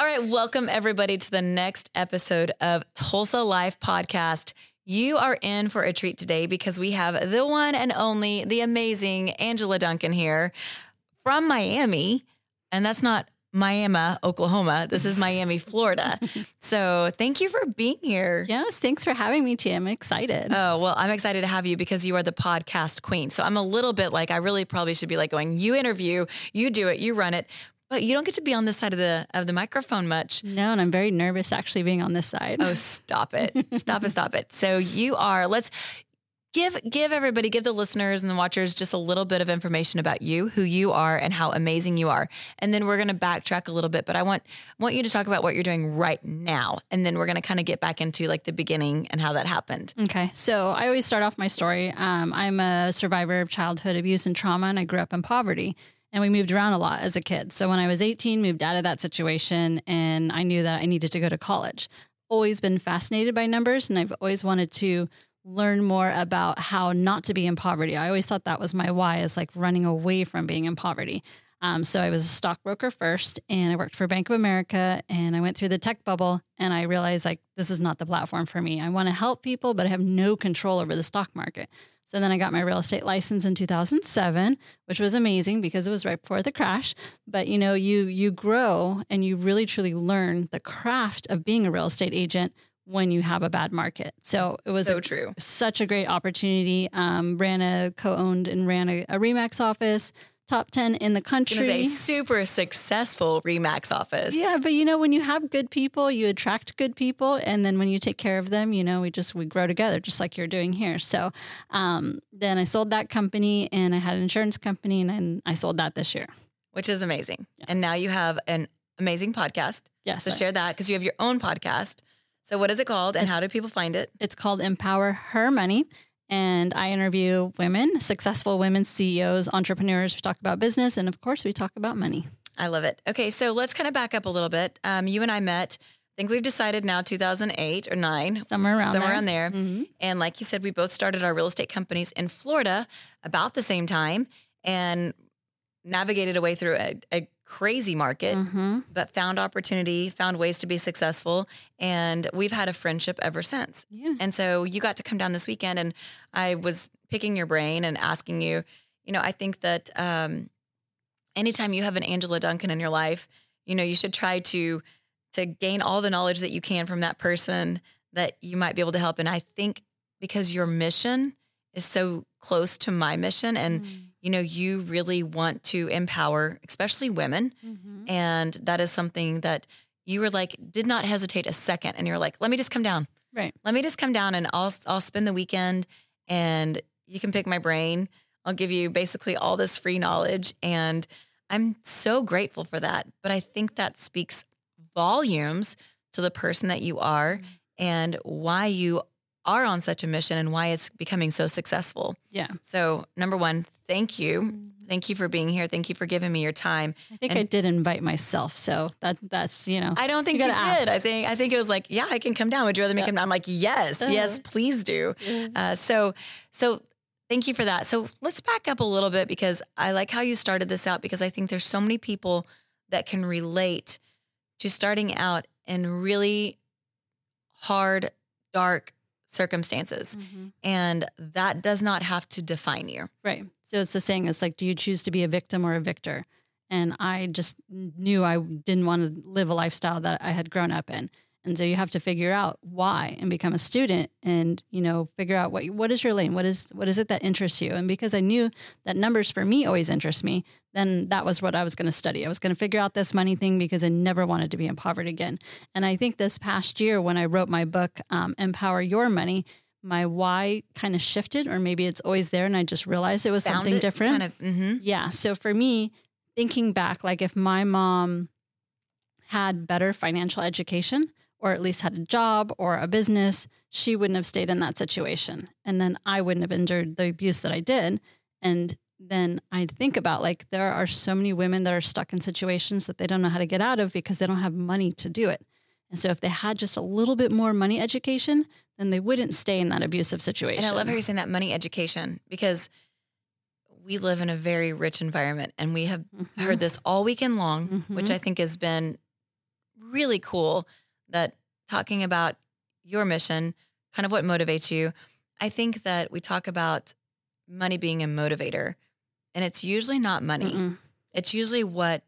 All right, welcome everybody to the next episode of Tulsa Life Podcast. You are in for a treat today because we have the one and only, the amazing Angela Duncan here from Miami. And that's not Miami, Oklahoma. This is Miami, Florida. So thank you for being here. Yes, thanks for having me, T. I'm excited. Oh, well, I'm excited to have you because you are the podcast queen. So I'm a little bit like, I really probably should be like going, you interview, you do it, you run it. But you don't get to be on this side of the of the microphone much. No, and I'm very nervous actually being on this side. Oh, stop it. stop it, stop it. So you are, let's give give everybody give the listeners and the watchers just a little bit of information about you who you are and how amazing you are and then we're going to backtrack a little bit but i want want you to talk about what you're doing right now and then we're going to kind of get back into like the beginning and how that happened Okay, so I always start off my story. Um, I'm a survivor of childhood abuse and trauma, and I grew up in poverty. And we moved around a lot as a kid. So when I was 18, moved out of that situation, and I knew that I needed to go to college. Always been fascinated by numbers, and I've always wanted to learn more about how not to be in poverty. I always thought that was my why, is like running away from being in poverty. Um, so I was a stockbroker first, and I worked for Bank of America, and I went through the tech bubble, and I realized like this is not the platform for me. I want to help people, but I have no control over the stock market. So then I got my real estate license in 2007, which was amazing because it was right before the crash. But you know, you you grow and you really truly learn the craft of being a real estate agent when you have a bad market. So it was so a- true such a great opportunity. Um, ran a co-owned and ran a, a Remax office, top 10 in the country. a super successful remax office Yeah, but you know, when you have good people, you attract good people, and then when you take care of them, you know, we just we grow together, just like you're doing here. So, um, then I sold that company, and I had an insurance company, and then I sold that this year. which is amazing and now you have an amazing podcast Yes, so I- share that because you have your own podcast so what is it called and how do people find it it's called Empower Her Money. And I interview women, successful women, CEOs, entrepreneurs. We talk about business, and of course, we talk about money. I love it. Okay, so let's kind of back up a little bit. Um, you and I met. I think we've decided now 2008 or nine, Somewhere around somewhere there. around there. Mhm. And like you said, we both started our real estate companies in Florida about the same time and navigated a way through a, a crazy market, Mhm. but found opportunity, found ways to be successful, and we've had a friendship ever since. Yeah. And so you got to come down this weekend, and I was picking your brain and asking you. You know, I think that um, anytime you have an Angela Duncan in your life, you know, you should try to to gain all the knowledge that you can from that person that you might be able to help. And I think because your mission is so close to my mission, and you know, you really want to empower, especially women, Mhm. and that is something that you were like did not hesitate a second, and you're like, let me just come down Right. let me just come down and I'll I'll spend the weekend and you can pick my brain. I'll give you basically all this free knowledge and I'm so grateful for that. But I think that speaks volumes to the person that you are and why you are on such a mission and why it's becoming so successful. Yeah. So, number 1, thank you. Thank you for being here. Thank you for giving me your time. I think And- I did invite myself, so that that's you know. I don't think you, You did. ask. I think I think it was like, yeah, I can come down. Would you rather me Yeah. come down? I'm like, yes, yes, Uh-huh. please do. Uh, so, so thank you for that. So let's back up a little bit because I like how you started this out because I think there's so many people that can relate to starting out in really hard, dark circumstances, Mhm. and that does not have to define you. Right. So it's the saying. It's like, do you choose to be a victim or a victor? And I just knew I didn't want to live a lifestyle that I had grown up in. And so you have to figure out why and become a student and, you know, figure out what what is your lane? What is what is it that interests you? And because I knew that numbers for me always interest me, then that was what I was going to study. I was going to figure out this money thing because I never wanted to be in poverty again. And I think this past year when I wrote my book, um, Empower Your Money, my why kind of shifted, or maybe it's always there and I just realized it was Found something it, different. Kind of. hmm Yeah. So for me, thinking back, like if my mom had better financial education, or at least had a job or a business, she wouldn't have stayed in that situation. And then I wouldn't have endured the abuse that I did. And then I think about like there are so many women that are stuck in situations that they don't know how to get out of because they don't have money to do it. And so if they had just a little bit more money education, then they wouldn't stay in that abusive situation. And I love how you're saying that money education because we live in a very rich environment and we have Mhm. heard this all weekend long, which Mhm. I think has been really cool that talking about your mission, kind of what motivates you. I think that we talk about money being a motivator, and it's usually not money. Mm-mm. It's usually what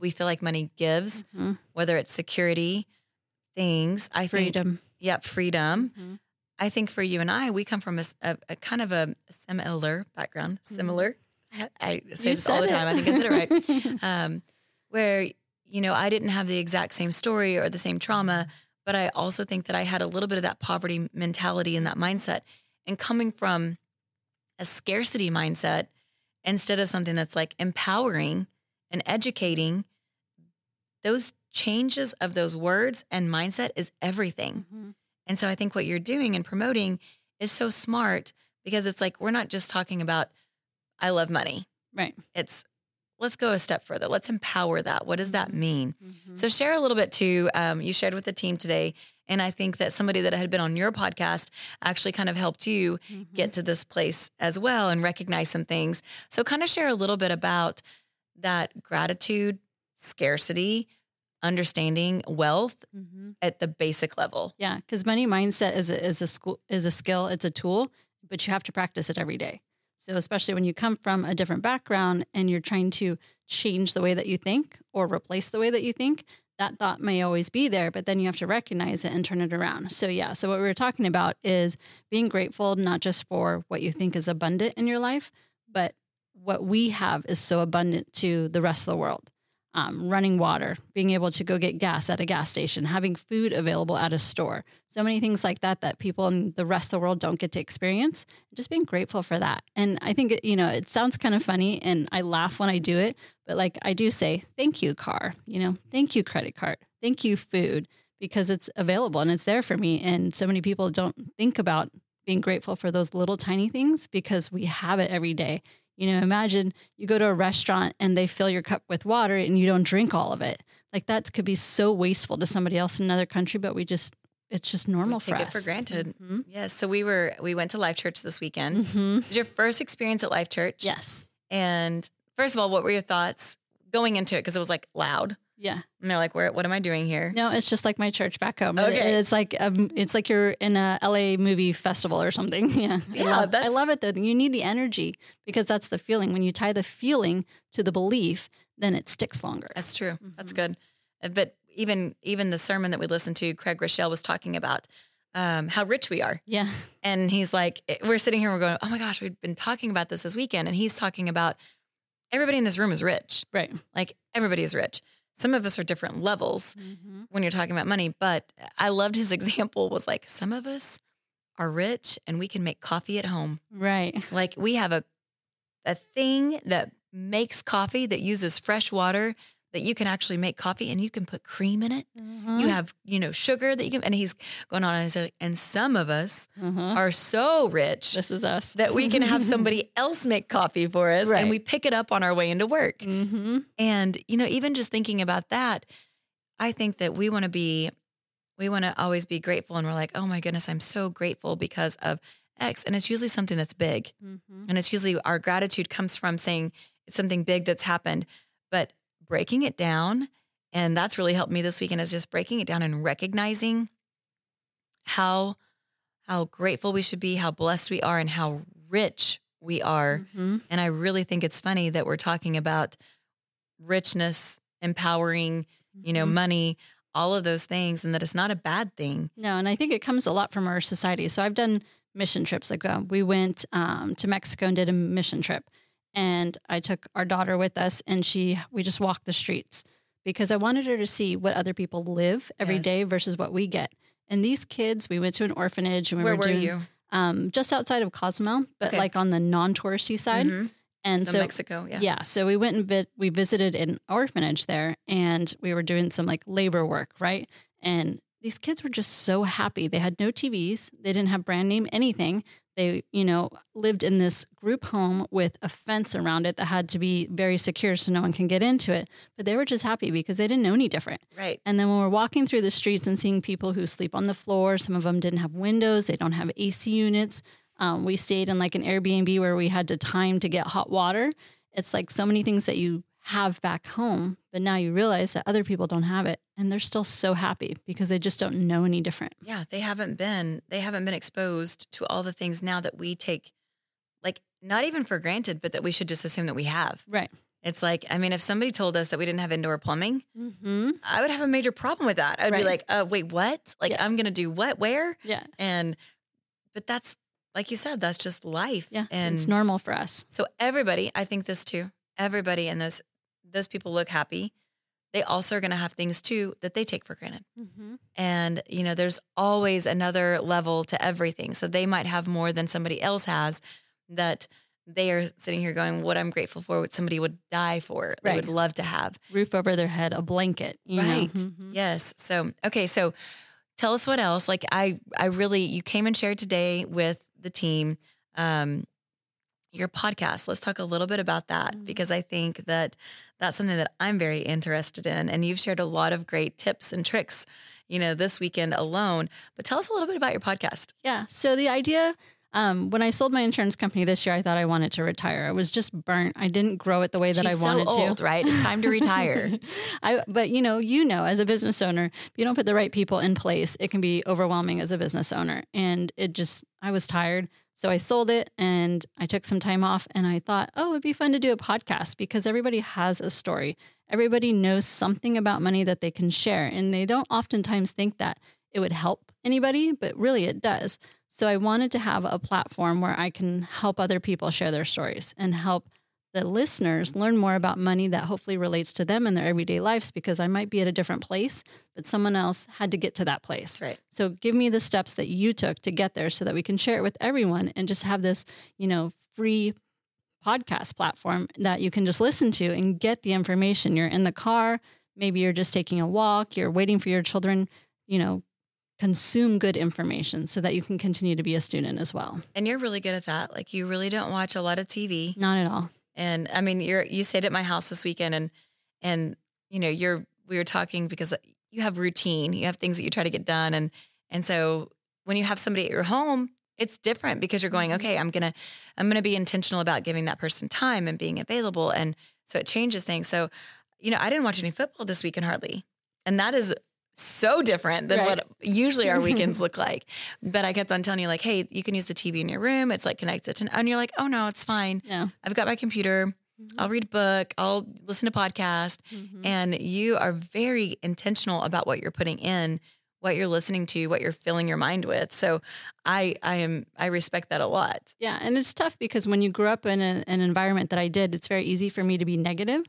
we feel like money gives, Mhm. whether it's security, things. I think, freedom. yep, freedom. Mhm. I think for you and I, we come from a kind of a similar background. Mhm. Similar. I say You this all the time. I think I said it right. Um, where you know I didn't have the exact same story or the same trauma, but I also think that I had a little bit of that poverty mentality and that mindset, and coming from a scarcity mindset instead of something that's like empowering and educating. Those changes of those words and mindset is everything. Mhm. And so I think what you're doing and promoting is so smart because it's like we're not just talking about I love money. Right. It's let's go a step further. Let's empower that. What does that mean? Mhm. So share a little bit too. Um, you shared with the team today, and I think that somebody that had been on your podcast actually kind of helped you Mhm. get to this place as well and recognize some things. So kind of share a little bit about that gratitude, scarcity, understanding wealth Mhm. at the basic level. Yeah, because money mindset is a, is a school is a skill. It's a tool, but you have to practice it every day. So especially when you come from a different background and you're trying to change the way that you think or replace the way that you think, that thought may always be there, but then you have to recognize it and turn it around. So yeah, so what we were talking about is being grateful not just for what you think is abundant in your life, but what we have is so abundant to the rest of the world um, running water, being able to go get gas at a gas station, having food available at a store. So many things like that that people in the rest of the world don't get to experience. Just being grateful for that. And I think, you know, it sounds kind of funny and I laugh when I do it, but like I do say, thank you, car, you know, thank you, credit card, thank you, food, because it's available and it's there for me. And so many people don't think about being grateful for those little tiny things because we have it every day. You know, imagine you go to a restaurant and they fill your cup with water and you don't drink all of it. Like that could be so wasteful to somebody else in another country, but we just it's just normal take for it us. for granted. Mhm. Yes. So we were we went to Life Church this weekend. Mhm. It was your first experience at Life Church. Yes. And first of all, what were your thoughts going into it? Because it was like loud. Yeah. And they're like, Where what am I doing here? No, it's just like my church back home. Okay. It's like um, it's like you're in a LA movie festival or something. Yeah. Yeah, I love, I love it that you need the energy because that's the feeling. When you tie the feeling to the belief, then it sticks longer. That's true. That's Mhm. good. Uh, But even even the sermon that we listened to, Craig Groeschel was talking about um, how rich we are. Yeah. And he's like, eh, we're sitting here, we're going, oh my gosh, we've been talking about this this weekend. And he's talking about everybody in this room is rich. Right. Like everybody is rich. Some of us are different levels Mhm. when you're talking about money, but I loved his example was like, some of us are rich and we can make coffee at home. Right. Like we have a a thing that makes coffee that uses fresh water that you can actually make coffee and you can put cream in it. Mhm. You have, you know, sugar that you can and he's going on and he's like, and some of us Mhm. are so rich This is us. that we can have somebody else make coffee for us Right. and we pick it up on our way into work. hmm And, you know, even just thinking about that, I think that we want to be, we want to always be grateful. And we're like, oh my goodness, I'm so grateful because of X. And it's usually something that's big. hmm And it's usually our gratitude comes from saying it's something big that's happened, but breaking it down. And that's really helped me this weekend is just breaking it down and recognizing how how grateful we should be, how blessed we are, and how rich we are. hmm And I really think it's funny that we're talking about richness, empowering, you know, Mhm. money, all of those things, and that it's not a bad thing. No, and I think it comes a lot from our society. So I've done mission trips. Like uh, we went um, to Mexico and did a mission trip, and I took our daughter with us, and she we just walked the streets because I wanted her to see what other people live every Yes. day versus what we get. And these kids, we went to an orphanage and we Where were, were doing, you? Um, just outside of Cozumel, but Okay. like on the non-touristy side. Mhm. And So, so Mexico, yeah. yeah. So we went and vi- we visited an orphanage there and we were doing some like labor work, right? And these kids were just so happy. They had no TVs, they didn't have brand name anything. They, you know, lived in this group home with a fence around it that had to be very secure so no one can get into it. But they were just happy because they didn't know any different. Right. And then when we're walking through the streets and seeing people who sleep on the floor, some of them didn't have windows, they don't have AC units. Um, we stayed in like an Airbnb where we had to time to get hot water. It's like so many things that you have back home, but now you realize that other people don't have it and they're still so happy because they just don't know any different. Yeah, they haven't been they haven't been exposed to all the things now that we take like not even for granted, but that we should just assume that we have. Right. It's like, I mean, if somebody told us that we didn't have indoor plumbing, Mm-hmm. I would have a major problem with that. I'd be like, uh, wait, what? Like, Yeah. I'm going to do what, where? Yeah. And, but that's, like you said, that's just life. Yeah. so And it's normal for us. so everybody, I think this too, everybody and those, those people look happy. They also are going to have things too that they take for granted. Mm-hmm. And, you know, there's always another level to everything. So they might have more than somebody else has that they are sitting here going, what I'm grateful for, what somebody would die for, they would love to have. Roof over their head, a blanket. You know? Right. Mhm. Yes. So, okay. So tell us what else. Like I, I really, you came and shared today with the team, um, your podcast. Let's talk a little bit about that Mhm. because I think that that's something that I'm very interested in. And you've shared a lot of great tips and tricks, you know, this weekend alone. But tell us a little bit about your podcast. Yeah. So the idea, um, when I sold my insurance company this year, I thought I wanted to retire. I was just burnt. I didn't grow it the way that She's I wanted so old, to. right? It's time to retire. I, but you know, you know, as a business owner, if you don't put the right people in place, it can be overwhelming as a business owner. And it just, I was tired. So I sold it and I took some time off and I thought, oh, it'd be fun to do a podcast because everybody has a story. Everybody knows something about money that they can share. And they don't oftentimes think that it would help anybody, but really it does. So I wanted to have a platform where I can help other people share their stories and help the listeners learn more about money that hopefully relates to them in their everyday lives because I might be at a different place, but someone else had to get to that place. Right. So give me the steps that you took to get there so that we can share it with everyone and just have this, you know, free podcast platform that you can just listen to and get the information. You're in the car, maybe you're just taking a walk, you're waiting for your children, you know, consume good information so that you can continue to be a student as well. And you're really good at that. Like you really don't watch a lot of TV. Not at all. And I mean, you're you stayed at my house this weekend, and and you know you're we were talking because you have routine, you have things that you try to get done, and and so when you have somebody at your home, it's different because you're going, Mhm. okay, I'm gonna I'm gonna be intentional about giving that person time and being available, and so it changes things. So you know, I didn't watch any football this weekend hardly, and that is so different than Right. what usually our weekends look like. But I kept on telling you like, hey, you can use the TV in your room. It's like connected to, and you're like, oh no, it's fine. Yeah. I've got my computer. I'll read a book. I'll listen to podcast. Mhm. And you are very intentional about what you're putting in, what you're listening to, what you're filling your mind with. So I I am I respect that a lot. Yeah, and it's tough because when you grew up in a, an environment that I did, it's very easy for me to be negative,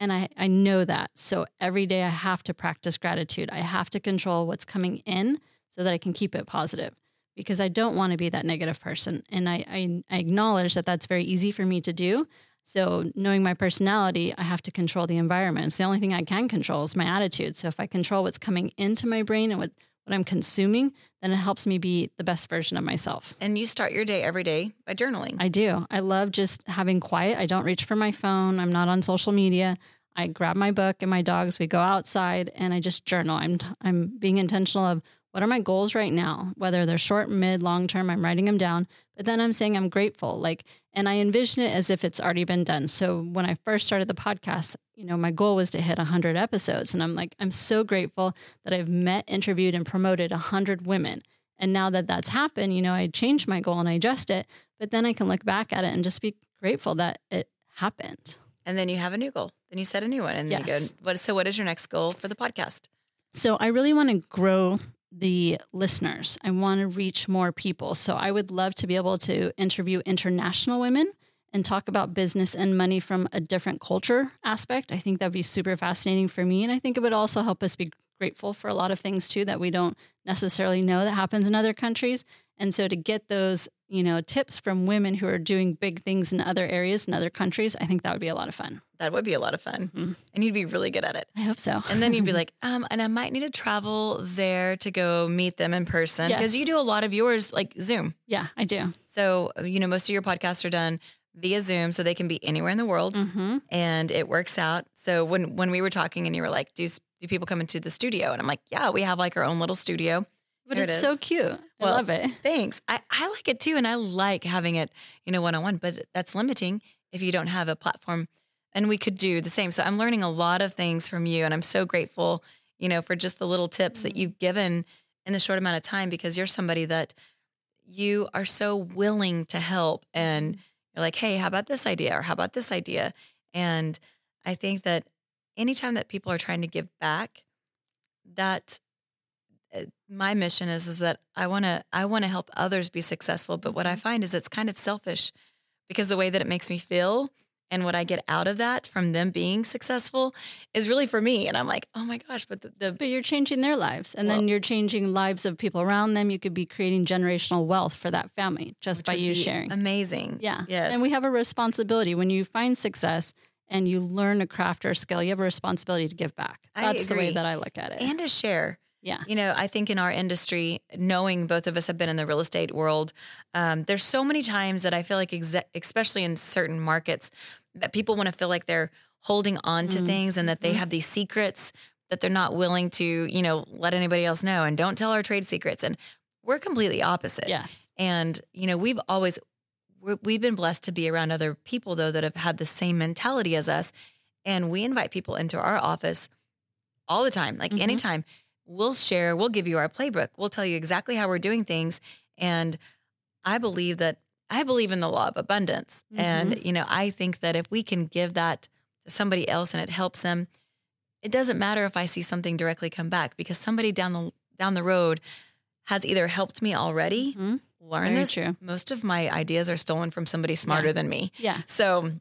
and I I know that. So every day I have to practice gratitude. I have to control what's coming in so that I can keep it positive because I don't want to be that negative person, and I I, I acknowledge that that's very easy for me to do. So knowing my personality, I have to control the environment. It's the only thing I can control is my attitude. So if I control what's coming into my brain and what what I'm consuming, then it helps me be the best version of myself. And you start your day every day by journaling. I do. I love just having quiet. I don't reach for my phone. I'm not on social media. I grab my book and my dogs. We go outside and I just journal. I'm t- I'm being intentional of what are my goals right now, whether they're short, mid, long term. I'm writing them down, but then I'm saying I'm grateful. Like, and I envision it as if it's already been done. So when I first started the podcast, you know, my goal was to hit 100 episodes, and I'm like, I'm so grateful that I've met, interviewed, and promoted 100 women. And now that that's happened, you know, I changed my goal and I adjust it, but then I can look back at it and just be grateful that it happened. and then you have a new goal. Then you set a new one. And then you Yes. go, what so what is your next goal for the podcast? So I really want to grow the listeners. I want to reach more people. So I would love to be able to interview international women and talk about business and money from a different culture aspect. I think that'd be super fascinating for me. And I think it would also help us be grateful for a lot of things too that we don't necessarily know that happens in other countries. And so to get those, you know, tips from women who are doing big things in other areas in other countries, I think that would be a lot of fun. That would be a lot of fun. Mhm. And you'd be really good at it. I hope so. And then you'd be like, um, and I might need to travel there to go meet them in person because Yes. you do a lot of yours like Zoom. yeah, I do. So, you know, most of your podcasts are done via Zoom so they can be anywhere in the world hmm and it works out. So when when we were talking and you were like, do do people come into the studio? And I'm like, yeah, we have like our own little studio. But There it it's so cute. I love it. Thanks. I, I like it too. And I like having it, you know, one on one, but that's limiting if you don't have a platform, and we could do the same. So I'm learning a lot of things from you and I'm so grateful, you know, for just the little tips that mm-hmm. you've given in the short amount of time because you're somebody that you are so willing to help and mm-hmm. you're like, "Hey, how about this idea or how about this idea?" And I think that anytime that people are trying to give back, that my mission is is that I want to I want to help others be successful, but what I mm-hmm. find is it's kind of selfish because the way that it makes me feel and what I get out of that from them being successful is really for me. And I'm like, oh my gosh, but the, the But you're changing their lives, and Well- then you're changing lives of people around them. You could be creating generational wealth for that family just by you sharing. amazing. Yeah. Yes. And we have a responsibility when you find success and you learn a craft or a skill, you have a responsibility to give back. That's the way that I look at it. and to share. Yeah. You know, I think in our industry, knowing both of us have been in the real estate world, um, there's so many times that I feel like, exe- especially in certain markets, that people want to feel like they're holding on to Mm. things and that they Mhm. have these secrets that they're not willing to, you know, let anybody else know and don't tell our trade secrets. And we're completely opposite. Yes. And, you know, we've always, we've been blessed to be around other people, though, that have had the same mentality as us. And we invite people into our office all the time, like Mhm. anytime. We'll share, we'll give you our playbook, we'll tell you exactly how we're doing things. And I believe that, I believe in the law of abundance. And, you know, I think that if we can give that to somebody else and it helps them, it doesn't matter if I see something directly come back because somebody down the down the road has either helped me already Mhm. learn Very this. true. Most of my ideas are stolen from somebody smarter Yeah. than me. Yeah. So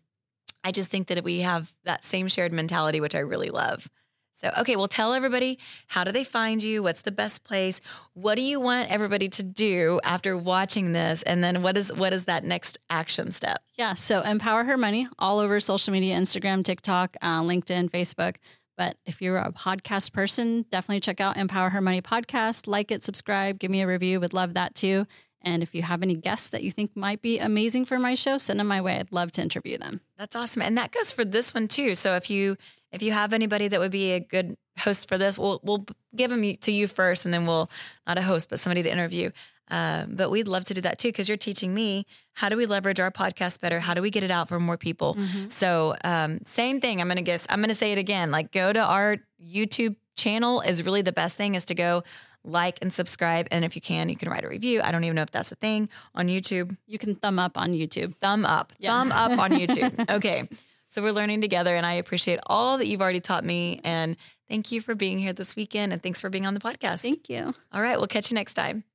I just think that we have that same shared mentality, which I really love. So, okay, well, tell everybody how do they find you? What's the best place? What do you want everybody to do after watching this? And then what is what is that next action step? Yeah. So empower her money all over social media, Instagram, TikTok, uh, LinkedIn, Facebook. But if you're a podcast person, definitely check out Empower Her Money podcast. Like it, subscribe, give me a review. Would love that too. And if you have any guests that you think might be amazing for my show, send them my way. I'd love to interview them. That's awesome. And that goes for this one too. So if you if you have anybody that would be a good host for this, we'll we'll give them to you first, and then we'll not a host, but somebody to interview. Uh, but we'd love to do that too because you're teaching me how do we leverage our podcast better? How do we get it out for more people? So um, same thing. I'm gonna guess. I'm gonna say it again. Like go to our YouTube channel is really the best thing is to go like and subscribe. And if you can, you can write a review. I don't even know if that's a thing on YouTube You can thumb up on YouTube. thumb up, Yeah. thumb up on YouTube. okay. So we're learning together, and I appreciate all that you've already taught me. And thank you for being here this weekend, and thanks for being on the podcast. Thank you. all right, we'll catch you next time.